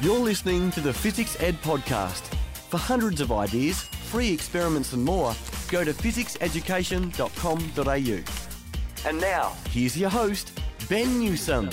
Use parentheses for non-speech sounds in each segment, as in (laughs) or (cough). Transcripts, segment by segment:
You're listening to the Fizzics Ed Podcast. For hundreds of ideas, free experiments, and more, go to fizzicseducation.com.au. And now, here's your host, Ben Newsome.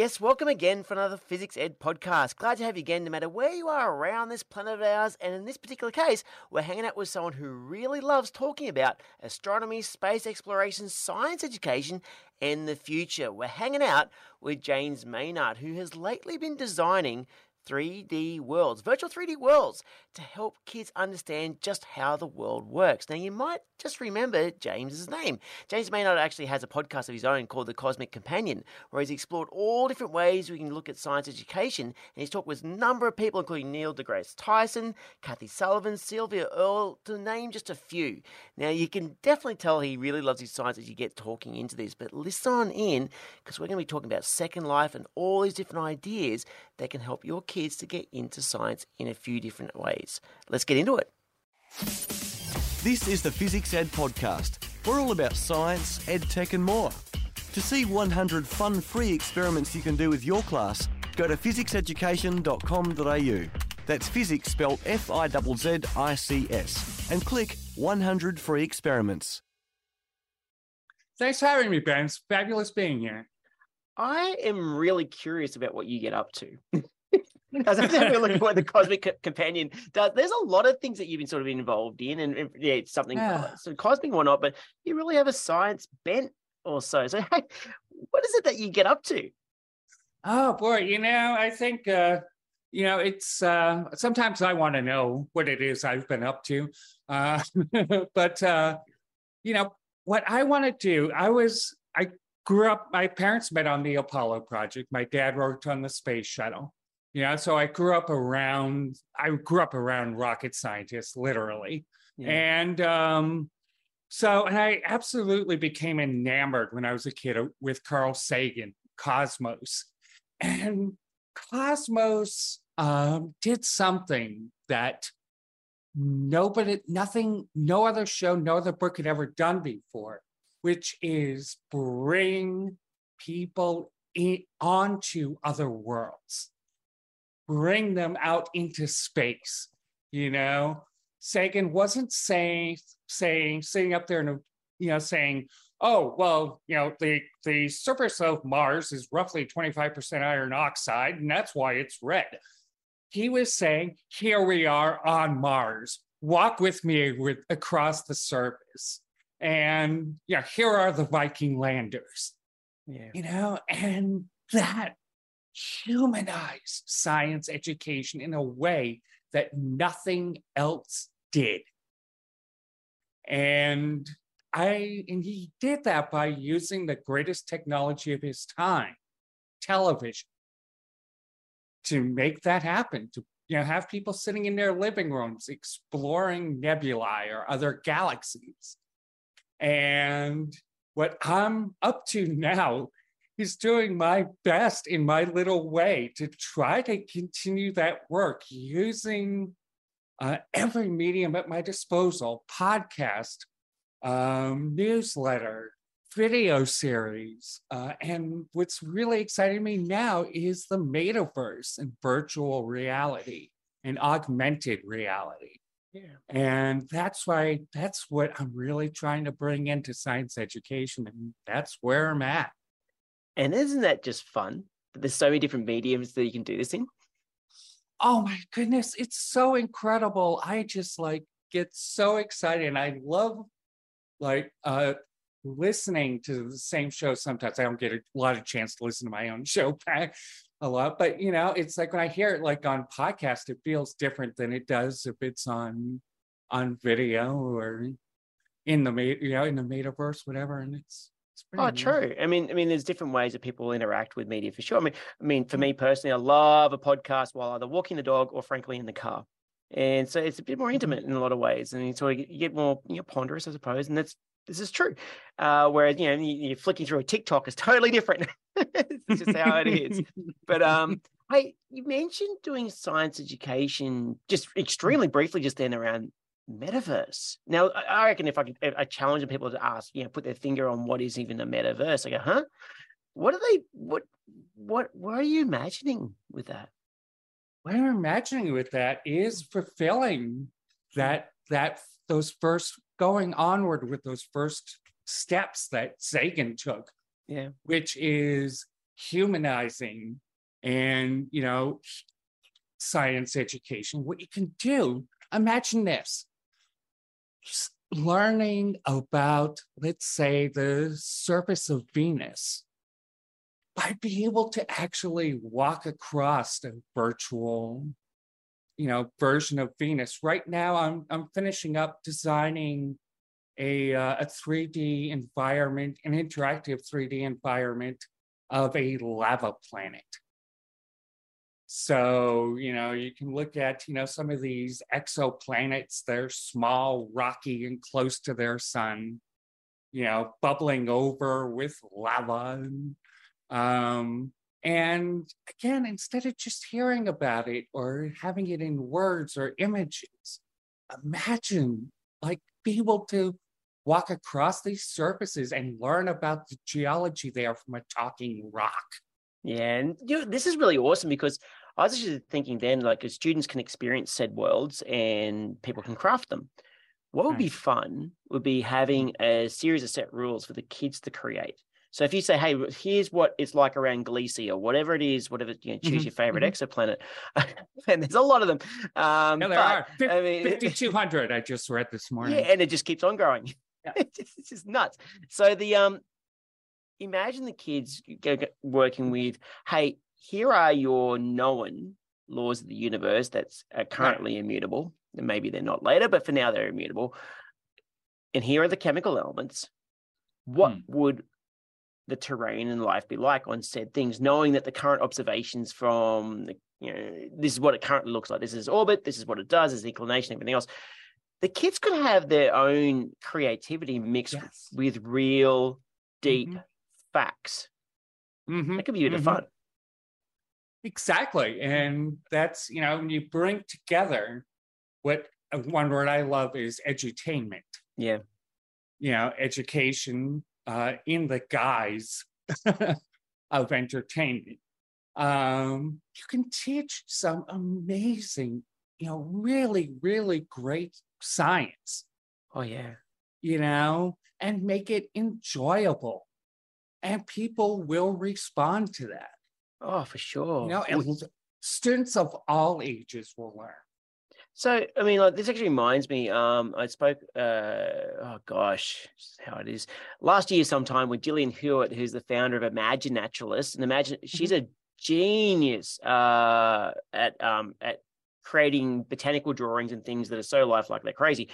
Yes, welcome again for another Fizzics Ed podcast. Glad to have you again, no matter where you are around this planet of ours. And in this particular case, we're hanging out with someone who really loves talking about astronomy, space exploration, science education, and the future. We're hanging out with James Maynard, who has lately been designing 3D worlds, virtual 3D worlds, to help kids understand just how the world works. Now, you might just remember James's name. James Maynard actually has a podcast of his own called The Cosmic Companion, where he's explored all different ways we can look at science education. And he's talked with a number of people, including Neil deGrasse Tyson, Kathy Sullivan, Sylvia Earle, to name just a few. Now, you can definitely tell he really loves his science as you get talking into this, but listen in because we're going to be talking about Second Life and all these different ideas that can help your kids to get into science in a few different ways. Let's get into it. This is the Fizzics Ed Podcast. We're all about science, ed tech, and more. To see 100 fun free experiments you can do with your class, go to fizzicseducation.com.au. That's physics spelled F I Z Z I C S. And click 100 free experiments. Thanks for having me, Ben. It's fabulous being here. I am really curious about what you get up to. (laughs) As I'm having a look at what the (laughs) Cosmic Companion does, there's a lot of things that you've been sort of involved in, and, and yeah, it's something Yeah. so cosmic or not, but you really have a science bent or so. So, (laughs) hey, what is it that you get up to? Oh boy, you know, I think uh, you know, it's uh sometimes I want to know what it is I've been up to. Uh (laughs) but uh you know, what I want to do, I was I grew up my parents met on the Apollo project. My dad worked on the space shuttle. Know, so I grew up around I grew up around rocket scientists literally. And um, so, and I absolutely became enamored when I was a kid with Carl Sagan, Cosmos. And Cosmos um, did something that nobody, nothing, no other show, no other book had ever done before, which is bring people in, onto other worlds, bring them out into space, you know? Sagan wasn't saying saying sitting up there and you know saying, "Oh, well, you know, the the surface of Mars is roughly 25% iron oxide and that's why it's red." He was saying, "Here we are on Mars. Walk with me with, across the surface." And yeah, here are the Viking landers. Yeah. You know, and that humanized science education in a way that nothing else did. And I and he did that by using the greatest technology of his time, television, to make that happen, to you know, have people sitting in their living rooms exploring nebulae or other galaxies. And what I'm up to now is doing my best in my little way to try to continue that work using uh, every medium at my disposal podcast, um, newsletter, video series. Uh, and what's really exciting me now is the metaverse and virtual reality and augmented reality. Yeah. And that's why that's what I'm really trying to bring into science education. And that's where I'm at. And isn't that just fun? There's so many different mediums that you can do this in. oh my goodness, it's so incredible. I just like get so excited. And I love like uh listening to the same show sometimes. I don't get a lot of chance to listen to my own (laughs) show back a lot, but you know, it's like when I hear it like on podcast, it feels different than it does if it's on on video or in the you know in the metaverse, whatever. And it's Oh, true. I mean, I mean, there's different ways that people interact with media for sure. I mean, I mean, for me personally, I love a podcast while either walking the dog or, frankly, in the car. And so it's a bit more intimate in a lot of ways, and you sort of get, you get more you know, ponderous, I suppose. And that's this is true. Uh, whereas you know you- you're flicking through a TikTok is totally different. (laughs) it's just how it is. (laughs) But um, hey, you mentioned doing science education just extremely briefly just then around metaverse. Now, I reckon if I could, I challenge people to ask, you know, put their finger on what is even a metaverse, I go, huh? what are they? What what what are you imagining with that? What I'm imagining with that is fulfilling that that those first going onward with those first steps that Sagan took, Yeah. which is humanizing and you know science education. What you can do, imagine this. Learning about, let's say, the surface of Venus. By being able to actually walk across a virtual you know version of venus. Right now i'm i'm finishing up designing a uh, a 3d environment an interactive 3d environment of a lava planet so you know you can look at you know some of these exoplanets they're small rocky and close to their sun you know bubbling over with lava um, and again, instead of just hearing about it or having it in words or images, imagine like be able to walk across these surfaces and learn about the geology there from a talking rock. Yeah, and you know, this is really awesome because I was actually thinking then, like, as students can experience said worlds and people can craft them. What would be fun would be having a series of set rules for the kids to create. So if you say, "Hey, here's what it's like around Gliese or whatever it is, whatever you know, choose Mhm, your favorite mhm. exoplanet," (laughs) and there's a lot of them. Um, Yeah, there but, are Fif- I mean- (laughs) 5,200 I just read this morning. Yeah, and it just keeps on growing. Yeah. (laughs) it's, just, it's just nuts. So the um, imagine the kids working with, hey, here are your known laws of the universe that's are currently immutable, and maybe they're not later, but for now they're immutable. And here are the chemical elements. What Hmm. would the terrain and life be like on said things, knowing that the current observations from the, you know, this is what it currently looks like. This is orbit, this is what it does, this is inclination, everything else. The kids could have their own creativity mixed Yes. with real deep Mhm. facts. Mhm, That could be a bit of mhm. fun. Exactly. And that's, you know, when you bring together what uh, one word I love is edutainment. Yeah. you know, education uh, in the guise (laughs) of entertainment. Um, you can teach some amazing, you know, really, really great science, Oh yeah. you know, and make it enjoyable. And people will respond to that. Oh, for sure. You know, We- and students of all ages will learn. So, I mean, like this actually reminds me. Um, I spoke. Uh, oh gosh, how it is. Last year, sometime with Gillian Hewitt, who's the founder of Imagine Naturalist, and Imagine, she's a genius uh, at um, at creating botanical drawings and things that are so lifelike they're crazy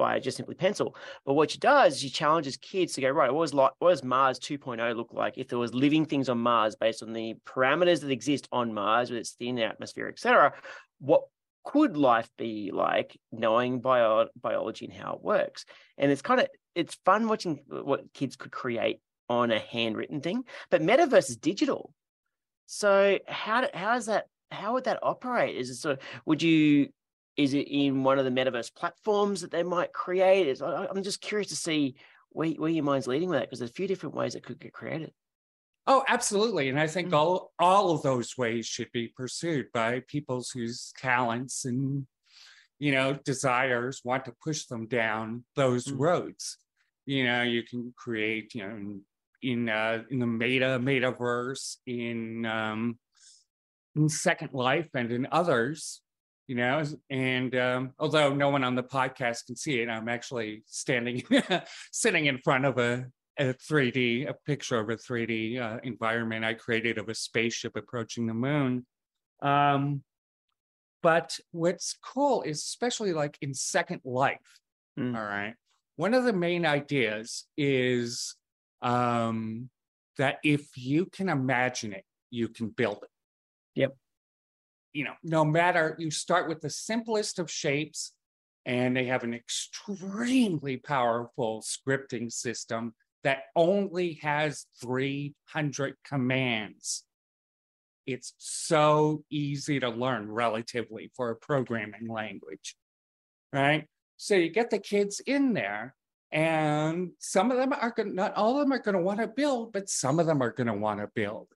by just simply pencil. But what she does, she challenges kids to go right. What was like? What does Mars 2.0 look like if there was living things on Mars based on the parameters that exist on Mars with its thin atmosphere, etc. What could life be like knowing bio- biology and how it works and it's kind of it's fun watching what kids could create on a handwritten thing but metaverse is digital so how how is that how would that operate is it sort of would you is it in one of the metaverse platforms that they might create is I- i'm just curious to see where, where your mind's leading with that because there's a few different ways it could get created Oh, absolutely. And I think Mm. all all of those ways should be pursued by people whose talents and you know desires want to push them down those Mm. roads. You know, you can create, you know, in in, uh, in the meta metaverse, in um, in Second Life, and in others. You know, and um, although no one on the podcast can see it, I'm actually standing, (laughs) sitting in front of a a 3D, a picture of a 3D uh, environment I created of a spaceship approaching the moon. Um, but what's cool is, especially like in Second Life, Mm. all right, one of the main ideas is um, that if you can imagine it, you can build it. Yep. You know, no matter, you start with the simplest of shapes, and they have an extremely powerful scripting system that only has 300 commands. It's so easy to learn relatively for a programming language, right? So you get the kids in there And some of them are going not all of them are going to want to build, but some of them are going to want to build,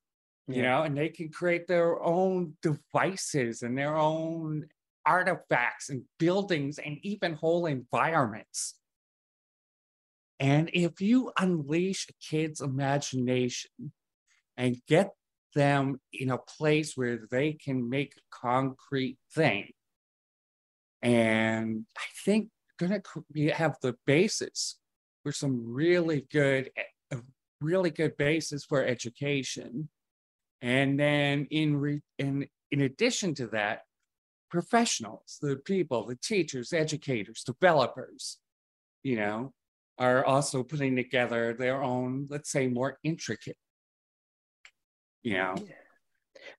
you Yeah. know, and they can create their own devices and their own artifacts and buildings and even whole environments. And if you unleash a kid's imagination and get them in a place where they can make a concrete thing, and I think gonna have the basis for some really good, e- a really good basis for education. And then in re, in in addition to that, professionals, the people, the teachers, educators, developers, you know, are also putting together their own, let's say, more intricate, you know.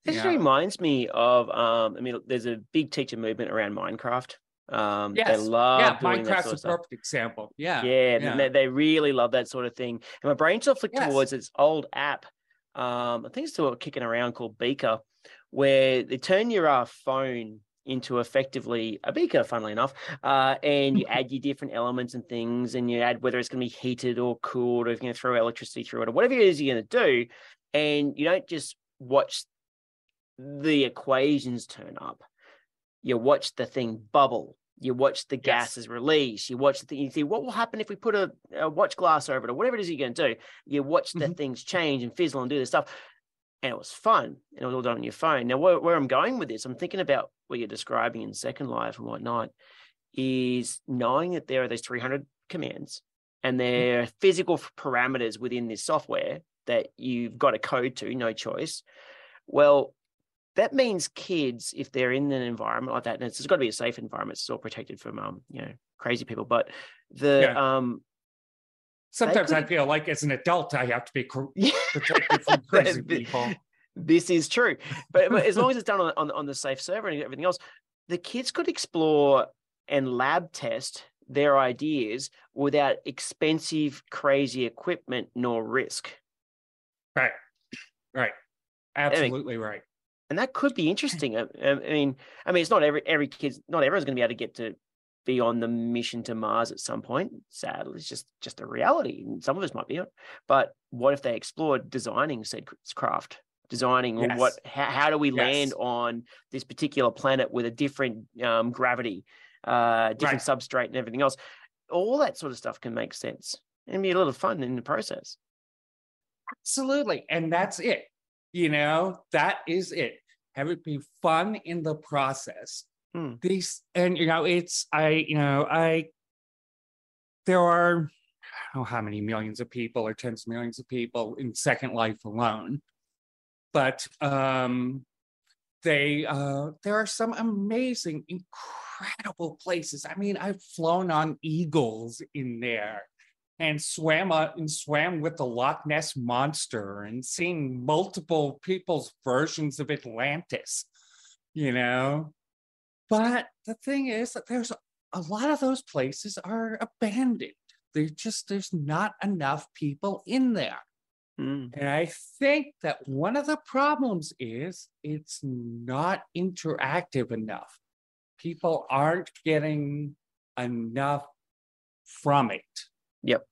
This Yeah. reminds me of, um, I mean, there's a big teacher movement around Minecraft. Um, they Yes. love yeah, Minecraft's a perfect example. Yeah. Yeah, yeah. They, they really love that sort of thing. And my brain sort of flicked Yes. towards this old app. Um, I think it's still kicking around called Beaker, where they turn your uh, phone into effectively a beaker, funnily enough, uh, and you (laughs) add your different elements and things, and you add whether it's going to be heated or cooled, or if you're going to throw electricity through it, or whatever it is you're going to do. And you don't just watch the equations turn up. You watch the thing bubble. You watch the Yes. gases release. You watch the thing. You see what will happen if we put a, a watch glass over it, or whatever it is you're going to do. You watch the Mhm. things change and fizzle and do this stuff, and it was fun. And it was all done on your phone. Now, where, where I'm going with this, I'm thinking about what you're describing in Second Life and whatnot, is knowing that there are those 300 commands and there are physical parameters within this software that you've got a code to, no choice. Well, that means kids, if they're in an environment like that, and it's, it's got to be a safe environment, it's all protected from um, you know, crazy people. But the Yeah. um, Sometimes I feel like as an adult, I have to be cr- (laughs) protected from crazy people. this is true. But, but as long as it's done on, on on the safe server and everything else, the kids could explore and lab test their ideas without expensive, crazy equipment nor risk. Right. Right. Absolutely right. And that could be interesting. I, I mean, I mean, it's not every every kid's not everyone's going to be able to get to be on the mission to Mars at some point. Sadly, it's just just a reality. And some of us might be, but what if they explored designing said craft, designing Yes. what how, how do we land on this particular planet with a different um, gravity, uh, different substrate, and everything else. All that sort of stuff can make sense and be a little fun in the process. Absolutely. And that's it. You know, that is it. Have it be fun in the process. Hmm. These, and, you know, it's, I, you know, I, there are, I don't know how many millions of people or tens of millions of people in Second Life alone. But um, they, uh, there are some amazing, incredible places. I mean, I've flown on eagles in there and swam uh, and swam with the Loch Ness monster and seen multiple people's versions of Atlantis, you know. But the thing is that there's a lot of those places are abandoned. They just there's not enough people in there. Hmm. And I think that one of the problems is it's not interactive enough. People aren't getting enough from it. Yep.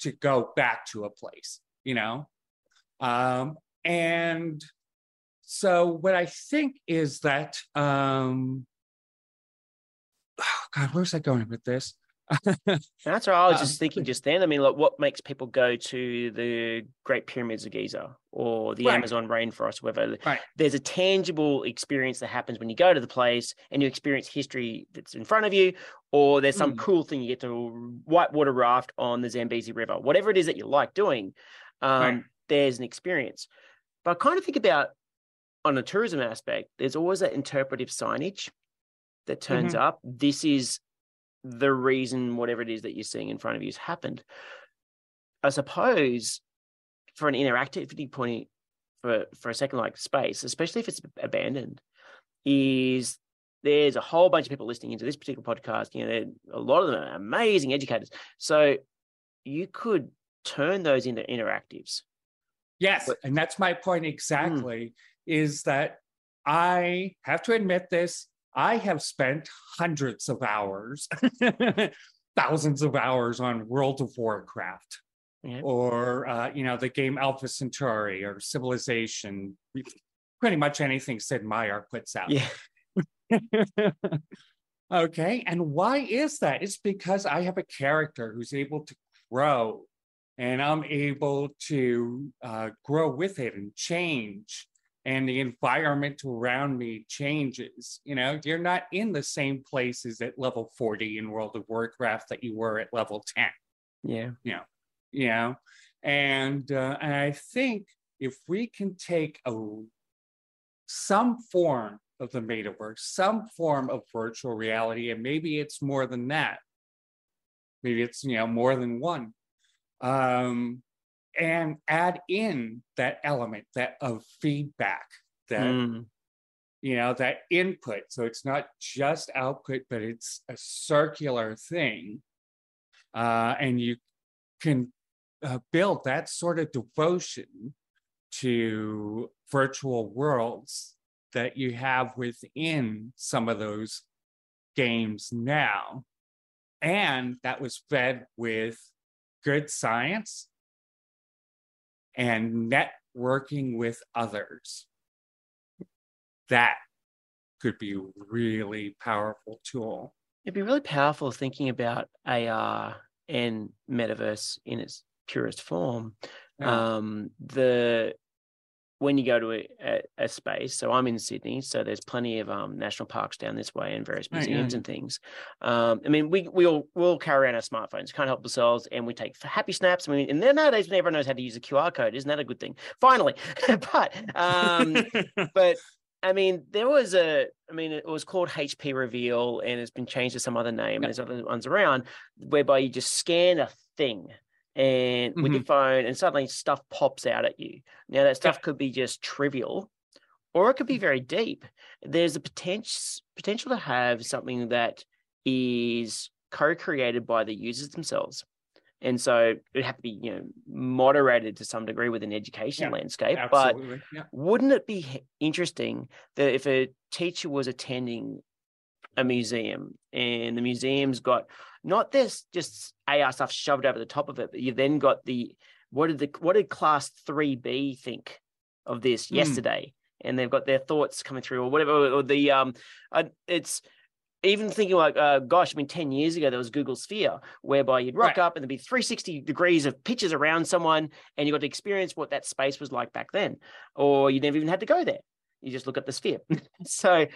To go back to a place, you know? Um, and so what I think is that um oh (sighs) God, where's I going with this? (laughs) That's right. I was Um, just thinking just then. I mean, like, what makes people go to the Great Pyramids of Giza or the Right. Amazon rainforest, whatever? Right. There's a tangible experience that happens when you go to the place and you experience history that's in front of you, or there's some Mm. cool thing you get to whitewater raft on the Zambezi River, whatever it is that you like doing. Um, Right. There's an experience. But I kind of think about on a tourism aspect, there's always that interpretive signage that turns Mm-hmm. up. This is the reason whatever it is that you're seeing in front of you has happened. I suppose for an interactivity point for for a second like space, especially if it's abandoned, is there's a whole bunch of people listening into this particular podcast. You know, a lot of them are amazing educators. So you could turn those into interactives. Yes, But- and that's my point hmm. exactly. Is that I have to admit this. I have spent hundreds of hours (laughs) thousands of hours on World of Warcraft or uh, you know the game Alpha Centauri or Civilization, pretty much anything Sid Meier puts out. Yeah. (laughs) okay, and why is that? It's because I have a character who's able to grow, and I'm able to uh, grow with it and change. And the environment around me changes. You know, you're not in the same places at level 40 in World of Warcraft that you were at level 10 Yeah. you know and uh, and i think if we can take a some form of the metaverse some form of virtual reality and maybe it's more than that maybe it's you know more than one um and add in that element that of feedback that Mm. you know that input so it's not just output but it's a circular thing uh, and you can uh, build that sort of devotion to virtual worlds that you have within some of those games now and that was fed with good science and networking with others that could be a really powerful tool. It'd be really powerful thinking about AR and metaverse in its purest form. Yeah. Um, the when you go to a, a, space, so I'm in Sydney, so there's plenty of um, national parks down this way and various museums yeah. and things. Um, I mean, we we all we all carry around our smartphones, can't help ourselves, and we take happy snaps. I mean, and then nowadays everyone knows how to use a QR code. Isn't that a good thing? Finally, (laughs) but um, (laughs) but I mean, there was a, I mean, it was called HP Reveal and it's been changed to some other name. Yeah. There's other ones around whereby you just scan a thing and with your phone and suddenly stuff pops out at you. Now, that stuff could be just trivial or it could be very deep. There's a potential potential to have something that is co-created by the users themselves. And so it'd have to be, you know, moderated to some degree with an education Yeah, landscape. But Yeah. wouldn't it be interesting that if a teacher was attending a museum and the museum's got not this just AR stuff shoved over the top of it, but you've then got the what did the what did class 3B think of this Hmm. yesterday? And they've got their thoughts coming through or whatever or the um uh, it's even thinking like uh, gosh i mean 10 years ago there was google sphere whereby you'd rock Right. up and there'd be 360 degrees of pictures around someone and you got to experience what that space was like back then or you never even had to go there you just look at the sphere (laughs) so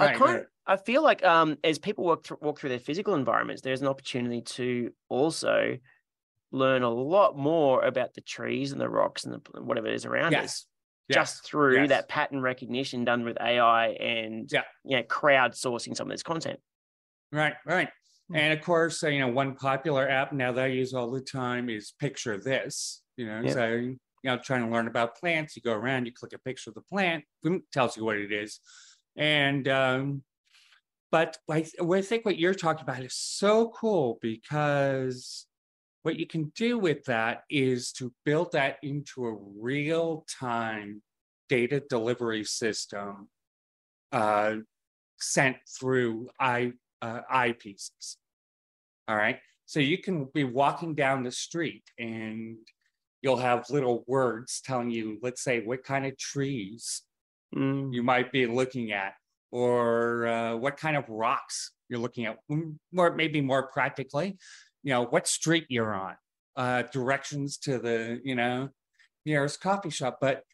i Right, kind right. i feel like um as people walk through walk through their physical environments there's an opportunity to also learn a lot more about the trees and the rocks and the, whatever is around us Yes. Yes. just through Yes. that pattern recognition done with AI and Yeah. you know, crowdsourcing some of this content. Right, right. Hmm. And of course, uh, you know, one popular app now that I use all the time is Picture This. You know, Yeah. so you know, trying to learn about plants, you go around, you click a picture of the plant, boom, tells you what it is. And um, but I, I think what you're talking about is so cool because what you can do with that is to build that into a real time data delivery system uh, sent through i uh, eyepieces. All right. So you can be walking down the street and you'll have little words telling you, let's say, what kind of trees Mm. you might be looking at, or uh, what kind of rocks you're looking at, more maybe more practically, you know, what street you're on, uh, directions to the you know nearest coffee shop. But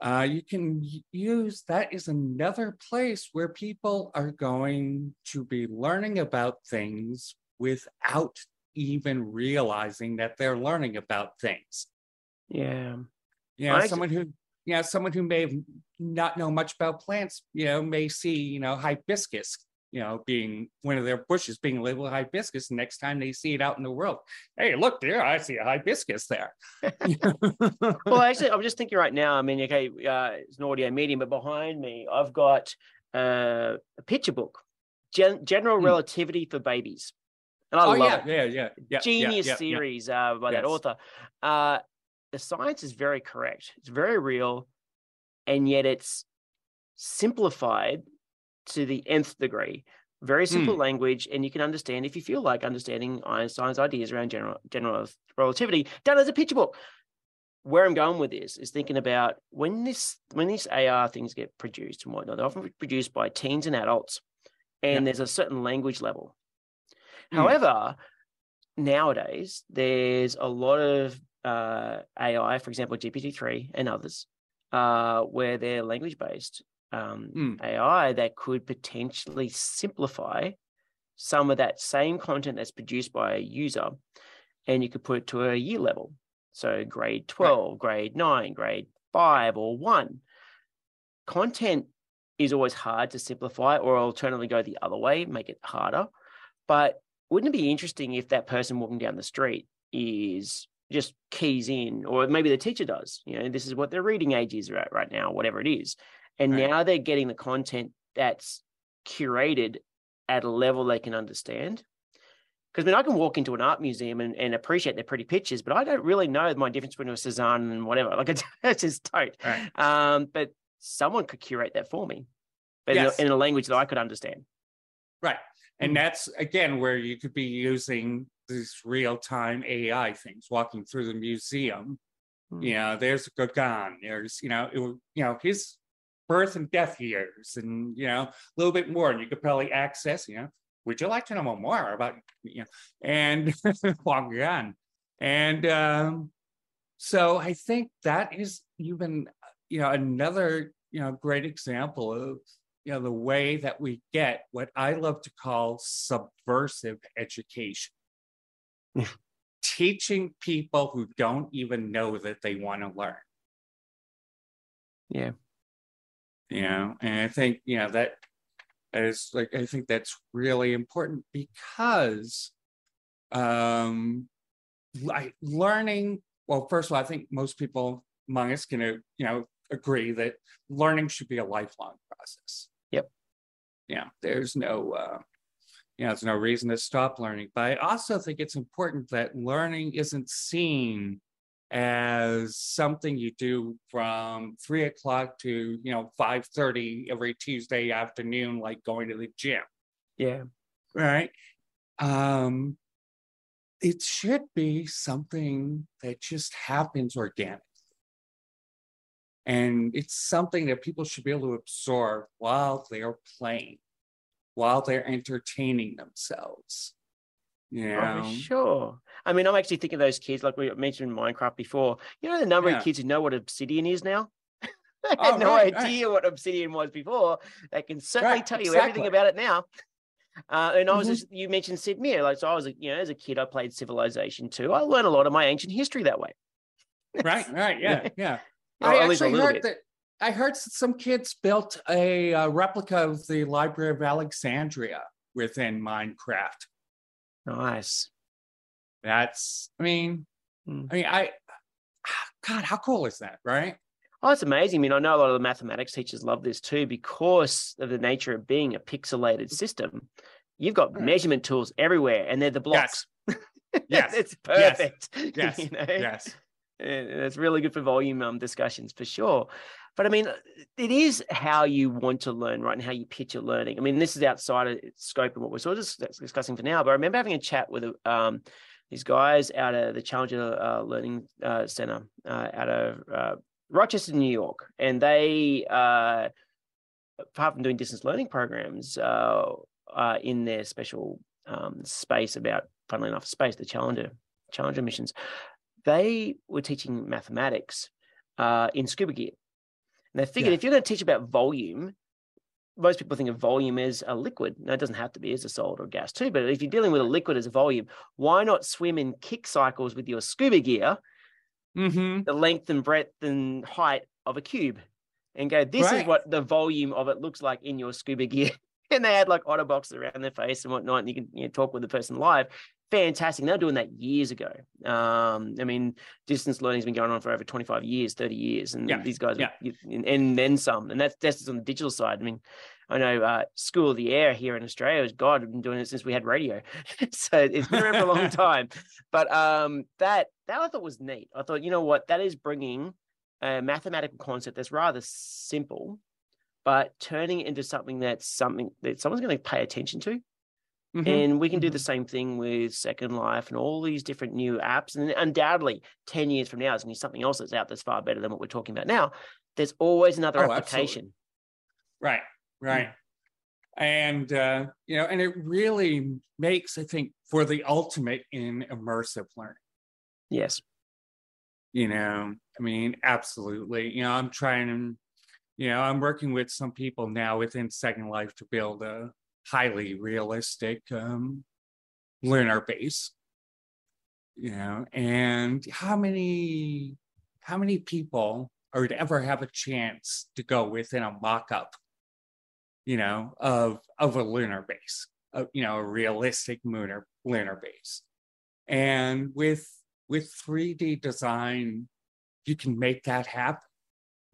uh, you can use that is another place where people are going to be learning about things without even realizing that they're learning about things. Yeah. You know, someone who, you know, someone who may have not know much about plants, you know, may see, you know, hibiscus, you know, being one of their bushes being labeled hibiscus. Next time they see it out in the world, hey, look there, I see a hibiscus there. (laughs) Well, actually, I'm just thinking right now. I mean, okay, uh, it's an audio medium, but behind me, I've got uh, a picture book, Gen- General Hmm. Relativity for Babies, and I oh love yeah, it. yeah, yeah, yeah, yeah, Genius yeah, yeah. series uh, by that author. Uh, the science is very correct. It's very real, and yet it's simplified to the nth degree very simple language, and you can understand if you feel like understanding Einstein's ideas around general general relativity done as a picture book. Where I'm going with this is thinking about when this when these AR things get produced and whatnot, they're often produced by teens and adults, and Yeah. there's a certain language level. Mm. However, nowadays there's a lot of uh, AI, for example, GPT-3 and others, uh, where they're language based um, Mm. AI that could potentially simplify some of that same content that's produced by a user, and you could put it to a year level. So grade 12, grade 9, grade 5, or 1. Content is always hard to simplify, or alternatively go the other way, make it harder. But wouldn't it be interesting if that person walking down the street is just keys in, or maybe the teacher does, you know, this is what their reading age is right, right now, whatever it is. And Right. now they're getting the content that's curated at a level they can understand. Because I mean, I can walk into an art museum and, and appreciate their pretty pictures, but I don't really know my difference between a Cezanne and whatever. Like, (laughs) I just don't. Right. Um, but someone could curate that for me, but in a- in, a, language that I could understand. Right. And Mm. that's again where you could be using these real time AI things, walking through the museum. Mm. You know, there's Gauguin, there's, you know, it, you know, his birth and death years, and you know, a little bit more. And you could probably access, you know, would you like to know more about, you know, and (laughs) Gauguin. And um, so I think that is even, you know, another, you know, great example of you know the way that we get what I love to call subversive education. (laughs) Teaching people who don't even know that they want to learn. Yeah. You know, and I think, you know, that is like I think that's really important because um like learning, well, first of all, I think most people among us can, you know, agree that learning should be a lifelong process. Yep. Yeah, there's no, uh, you know, there's no reason to stop learning. But I also think it's important that learning isn't seen as something you do from three o'clock to you know five thirty every Tuesday afternoon, like going to the gym Yeah. right? Um, it should be something that just happens organically. And it's something that people should be able to absorb while they're playing, while they're entertaining themselves. You Oh, sure. I mean, I'm actually thinking of those kids, like we mentioned in Minecraft before. You know, the number Yeah. of kids who know what obsidian is now? (laughs) they had Oh, no right, right. idea what obsidian was before. They can certainly Right, tell you everything about it now. Uh, and I was Mhm. just, you mentioned Sid Meier. Like, so I was, you know, as a kid, I played Civilization too. I learned a lot of my ancient history that way. Right, right, yeah, (laughs) yeah. Or I actually heard bit. that I heard some kids built a, uh replica of the Library of Alexandria within Minecraft. Nice. That's, I mean, Mm. I mean, I, God, how cool is that, right? Oh, it's amazing. I mean, I know a lot of the mathematics teachers love this too because of the nature of being a pixelated system. You've got Right. measurement tools everywhere, and they're the blocks. Yes. (laughs) it's Yes. perfect. (laughs) Yes. you know? Yes. And it's really good for volume um, discussions for sure. But I mean, it is how you want to learn, right? And how you pitch your learning. I mean, this is outside of scope of what we're sort of discussing for now. But I remember having a chat with um, these guys out of the Challenger uh, Learning uh, Center uh, out of uh, Rochester, New York, and they, uh, apart from doing distance learning programs uh, in their special um, space about, funnily enough, space, the Challenger Challenger missions, they were teaching mathematics uh, in scuba gear. And they figured Yeah. if you're going to teach about volume, most people think of volume as a liquid. No, it doesn't have to be as a solid or a gas too. But if you're dealing with a liquid as a volume, why not swim in kick cycles with your scuba gear, Mm-hmm. the length and breadth and height of a cube, and go, this is what the volume of it looks like in your scuba gear. (laughs) and they had like otter boxes around their face and whatnot, and you can you know, talk with the person live. Fantastic. They were doing that years ago. Um, I mean, distance learning's been going on for over 25 years, 30 years. And Yeah, these guys, yeah. are, and, and then some. And that's, that's just on the digital side. I mean, I know uh, School of the Air here in Australia has God have been doing it since we had radio, (laughs) so it's been around for a long (laughs) time. But um, that that I thought was neat. I thought, you know what, that is bringing a mathematical concept that's rather simple, but turning it into something that's something that someone's going to pay attention to. Mhm. And we can do the Mhm. same thing with Second Life and all these different new apps. And undoubtedly, 10 years from now, there's going to be something else that's out that's far better than what we're talking about now. There's always another Oh, absolutely. application. Right, right. And, uh, you know, and it really makes, I think, for the ultimate in immersive learning. Yes. you know i mean absolutely you know i'm trying to you know i'm working with some people now within second life to build a highly realistic um lunar base you know and how many how many people would ever have a chance to go within a mock-up you know of of a lunar base of, you know a realistic lunar lunar base and with with 3D design, you can make that happen.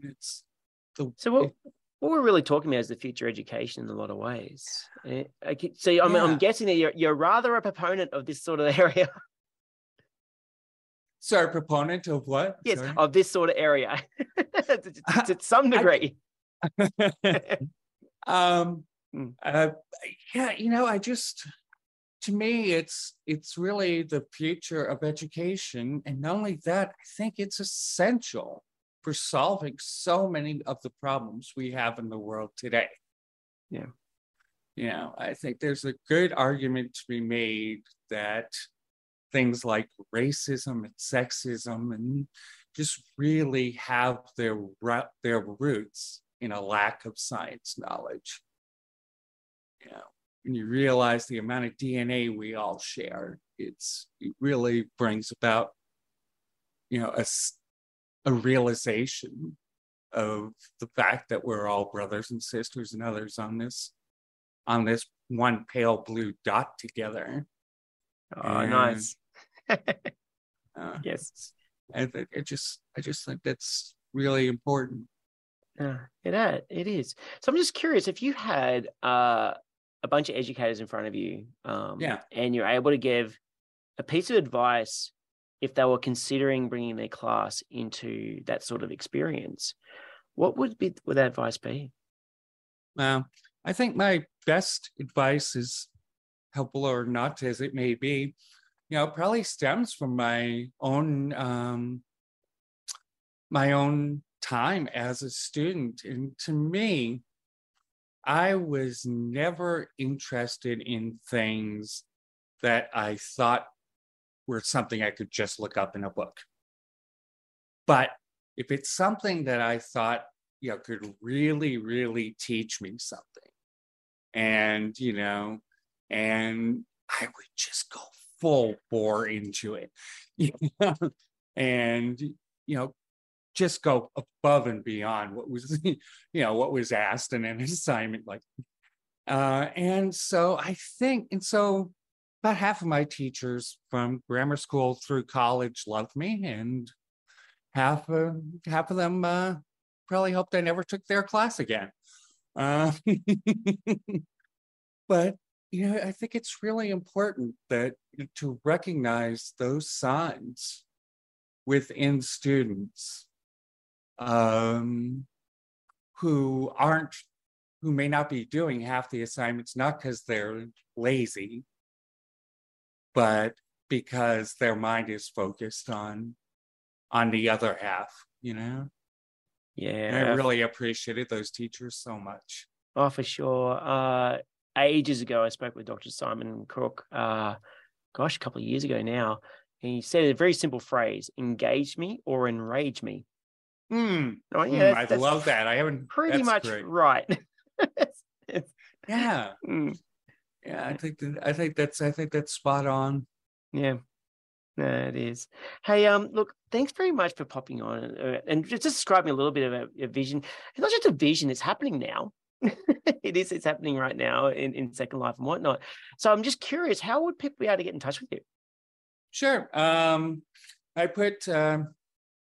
It's the So what, what we're really talking about is the future education in a lot of ways. Eh, So I'm, I'm guessing that you're, you're rather a proponent of this sort of (laughs) area. sorry, proponent of what? yes, Sorry? of this sort of area (laughs) to, to- (laughs) some degree. um Mm. uh, yeah you know i just to me it's it's really the future of education and not only that i think it's essential for solving so many of the problems we have in the world today Yeah. you know i think there's a good argument to be made that things like racism and sexism and just really have their their roots in a lack of science knowledge you know, when you realize the amount of DNA we all share, it's it really brings about, you know, a, a realization of the fact that we're all brothers and sisters and others on this on this one pale blue dot together. Oh, And- nice. (laughs) Uh, yes. and it, it just I just think that's really important. Yeah, it is. It is. So I'm just curious if you had uh, a bunch of educators in front of you, um, Yeah. and you're able to give a piece of advice if they were considering bringing their class into that sort of experience, what would be would that advice be? Well, I think my best advice is helpful or not as it may be, you know, probably stems from my own um my own time as a student. And to me, I was never interested in things that I thought were something I could just look up in a book. But if it's something that I thought, you know, could really, really teach me something, and, you know, and I would just go full bore into it, (laughs) and, you know, just go above and beyond what was, (laughs) you know, what was asked in an (laughs) assignment like, uh, and so I think, and so about half of my teachers from grammar school through college loved me, and half of half of them uh, probably hoped I never took their class again. Uh, (laughs) but you know, I think it's really important that to recognize those signs within students um, who aren't who may not be doing half the assignments not because they're lazy but because their mind is focused on on the other half you know and i really appreciated those teachers so much oh for sure. Uh, ages ago, I spoke with Dr. Simon Crook. Uh, gosh, a couple of years ago now. And he said a very simple phrase: "Engage me or enrage me." Hmm, Oh, yeah, that's- i that's love that i haven't Pretty much great. right. (laughs) yeah Mm, yeah i think that i think that's i think that's spot on yeah. No, it is. Hey, um, look, thanks very much for popping on uh, and just describing a little bit of a, a vision. It's not just a vision; it's happening now. (laughs) it is. It's happening right now in, in Second Life and whatnot. So I'm just curious, how would people be able to get in touch with you? Sure. Um, I put um,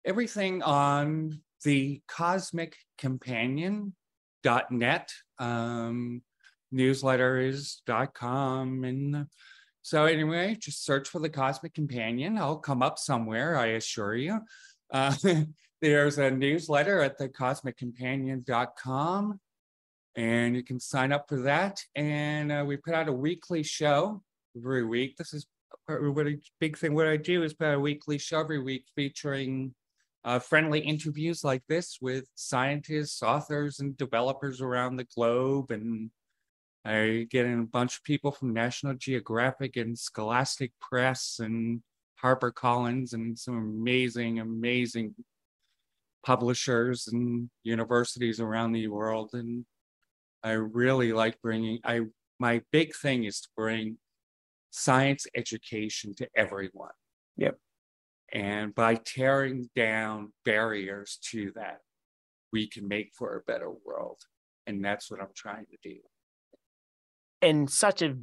everything on the cosmiccompanion.net. Um, newsletter is .com. And so anyway, just search for the Cosmic Companion. I'll come up somewhere, I assure you. Uh, (laughs) there's a newsletter at the cosmiccompanion.com. and you can sign up for that. And uh, we put out a weekly show every week. This is what a big thing. What I do is put out a weekly show every week featuring uh, friendly interviews like this with scientists, authors, and developers around the globe. And I get in a bunch of people from National Geographic and Scholastic Press and HarperCollins and some amazing, amazing publishers and universities around the world. And I really like bringing, I, my big thing is to bring science education to everyone. Yep. And by tearing down barriers to that, we can make for a better world. And that's what I'm trying to do. And such a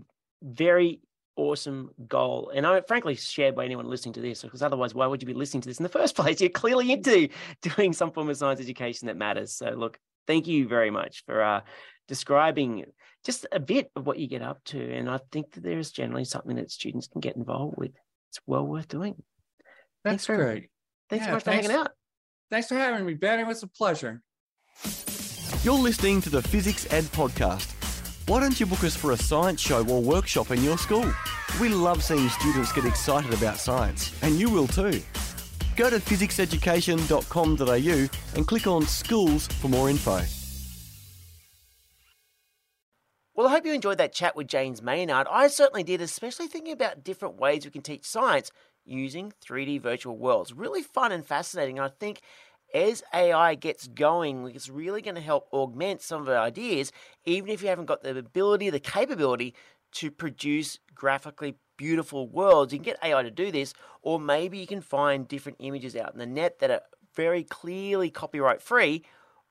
very awesome goal. And I frankly shared by anyone listening to this, because otherwise, why would you be listening to this in the first (laughs) place? You're clearly into doing some form of science education that matters. So, look, thank you very much for uh, describing just a bit of what you get up to. And I think that there is generally something that students can get involved with. It's well worth doing. That's thanks great. thanks yeah, so much thanks, for hanging out. Thanks for having me, Ben. It was a pleasure. You're listening to the Fizzics Ed Podcast. Why don't you book us for a science show or workshop in your school? We love seeing students get excited about science, and you will too. Go to fizzicseducation.com.au and click on Schools for more info. Well, I hope you enjoyed that chat with James Maynard. I certainly did, especially thinking about different ways we can teach science using 3D virtual worlds. Really fun and fascinating. I think as AI gets going, it's really going to help augment some of our ideas, even if you haven't got the ability, the capability to produce graphically beautiful worlds. You can get AI to do this, or maybe you can find different images out in the net that are very clearly copyright free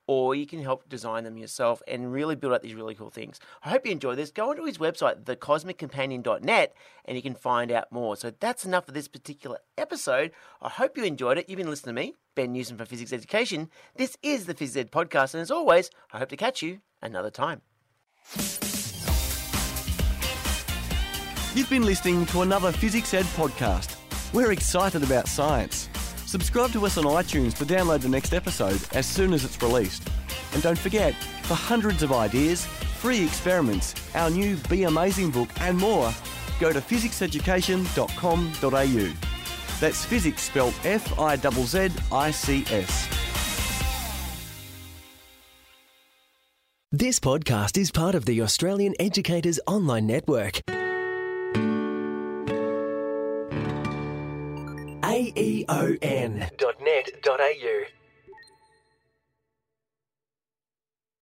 or you can help design them yourself and really build out these really cool things. I hope you enjoy this. Go onto his website, thecosmiccompanion.net, and you can find out more. So that's enough for this particular episode. I hope you enjoyed it. You've been listening to me, Ben Newsome from Fizzics Education. This is the Phys Ed Podcast, and as always, I hope to catch you another time. You've been listening to another Fizzics Ed podcast. We're excited about science. Subscribe to us on iTunes to download the next episode as soon as it's released. And don't forget, for hundreds of ideas, free experiments, our new Be Amazing book, and more, go to fizzicseducation.com.au. That's physics spelled F I Z Z I C S. This podcast is part of the Australian Educators Online Network. aeon.net.au